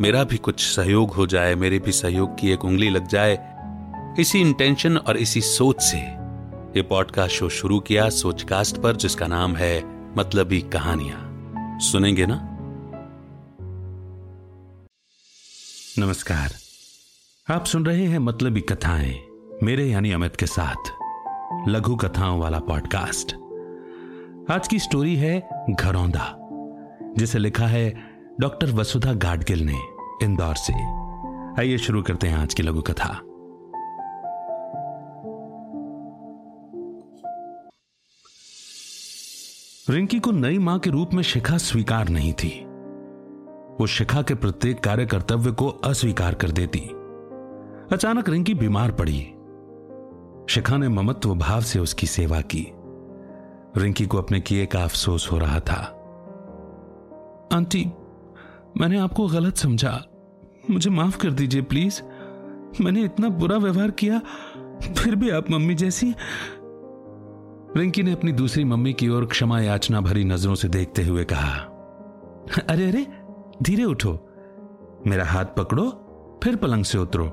मेरा भी कुछ सहयोग हो जाए, मेरे भी सहयोग की एक उंगली लग जाए। इसी इंटेंशन और इसी सोच से ये पॉडकास्ट शो शुरू किया सोचकास्ट पर, जिसका नाम है मतलबी कहानियाँ। सुनेंगे ना? नमस्कार। आप सुन रहे हैं मतलबी कथाएँ, मेरे यानी अमित के साथ, लघु कथाओं वाला पॉडकास्ट आज की स्टोरी है घरौंदा, जिसे लिखा है डॉक्टर वसुधा गाडगिल ने। इंदौर से। आइए शुरू करते हैं आज की लघु कथा। रिंकी को नई माँ के रूप में शिखा स्वीकार नहीं थी। वो शिखा के प्रत्येक कार्य कर्तव्य को अस्वीकार कर देती। अचानक रिंकी बीमार पड़ी। शिखा ने ममत्व भाव से उसकी सेवा की। रिंकी को अपने किए का अफसोस हो रहा था। आंटी, मैंने आपको गलत समझा। मुझे माफ़ कर दीजिए, प्लीज़। मैंने इतना बुरा व्यवहार किया, फिर भी आप मम्मी जैसी। रिंकी ने अपनी दूसरी मम्मी की ओर क्षमा याचना भरी नज़रों से देखते हुए कहा, अरे अरे, धीरे उठो। मेरा हाथ पकड़ो, फिर पलंग से उतरो।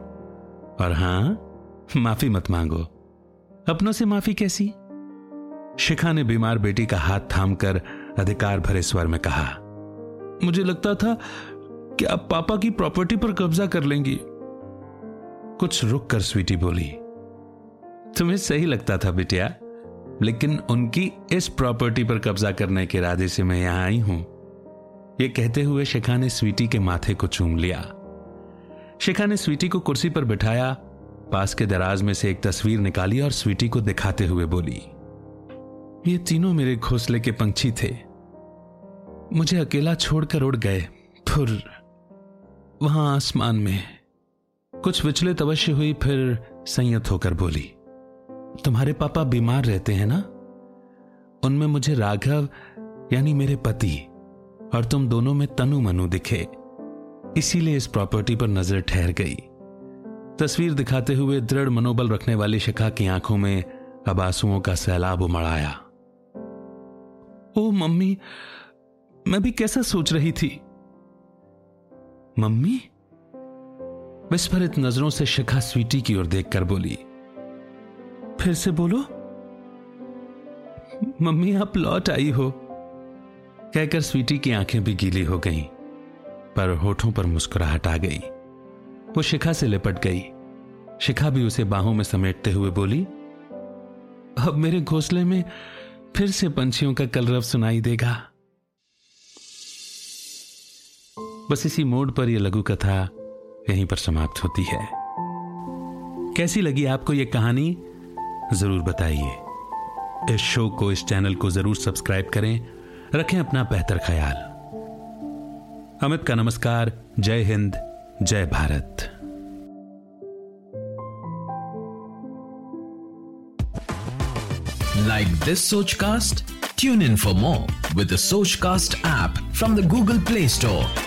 और हाँ, माफ़ी मत मांगो। अपनों से माफ़ी कैसी? शिखा ने बीमार बेटी का हाथ थामकर अधिकार भरे स्वर में कहा, मुझे लगता था कि आप पापा की प्रॉपर्टी पर कब्जा कर लेंगी? कुछ रुक कर स्वीटी बोली, तुम्हें सही लगता था बिटिया, लेकिन उनकी इस प्रॉपर्टी पर कब्जा करने के इरादे से मैं यहाँ आई हूँ। यह कहते हुए शिखा ने स्वीटी के माथे को चूम लिया। शिखा ने स्वीटी को कुर्सी पर बिठाया, पास के दराज में से एक तस्वीर निकाली और स्वीटी को दिखाते हुए बोली, ये तीनों मेरे घोंसले के पंछी थे। मुझे अकेला छोड़कर उड़ गए, फिर वहाँ आसमान में कुछ विचलित अवश्य हुई, फिर संयत होकर बोली, तुम्हारे पापा बीमार रहते हैं ना? उनमें मुझे राघव यानी मेरे पति और तुम दोनों में तनु मनु दिखे। इसीलिए इस प्रॉपर्टी पर नज़र ठहर गई। तस्वीर दिखाते हुए दृढ़ मनोबल रखने वाली शिखा की आँखों में अब आंसुओं का सैलाब उमड़ आया। ओ मम्मी, मैं भी कैसा सोच रही थी? मम्मी? विस्फरित नज़रों से शिखा स्वीटी की ओर देखकर बोली फिर से बोलो। मम्मी आप लौट आई हो। कहकर स्वीटी की आँखें भी गीली हो गईं, पर होठों पर मुस्कुराहट आ गई। वो शिखा से लिपट गई। शिखा भी उसे बाहों में समेटते हुए बोली अब मेरे घोंसले में फिर से पंछियों का कलरव सुनाई देगा। बस इसी मोड पर यह लघु कथा यहीं पर समाप्त होती है। कैसी लगी आपको यह कहानी? ज़रूर बताइए। इस शो को, इस चैनल को ज़रूर सब्सक्राइब करें। रखें अपना बेहतर ख्याल। अमित का नमस्कार। जय हिंद। जय Bharat. Like this Sochcast? Tune in for more with the Sochcast app from the Google Play Store.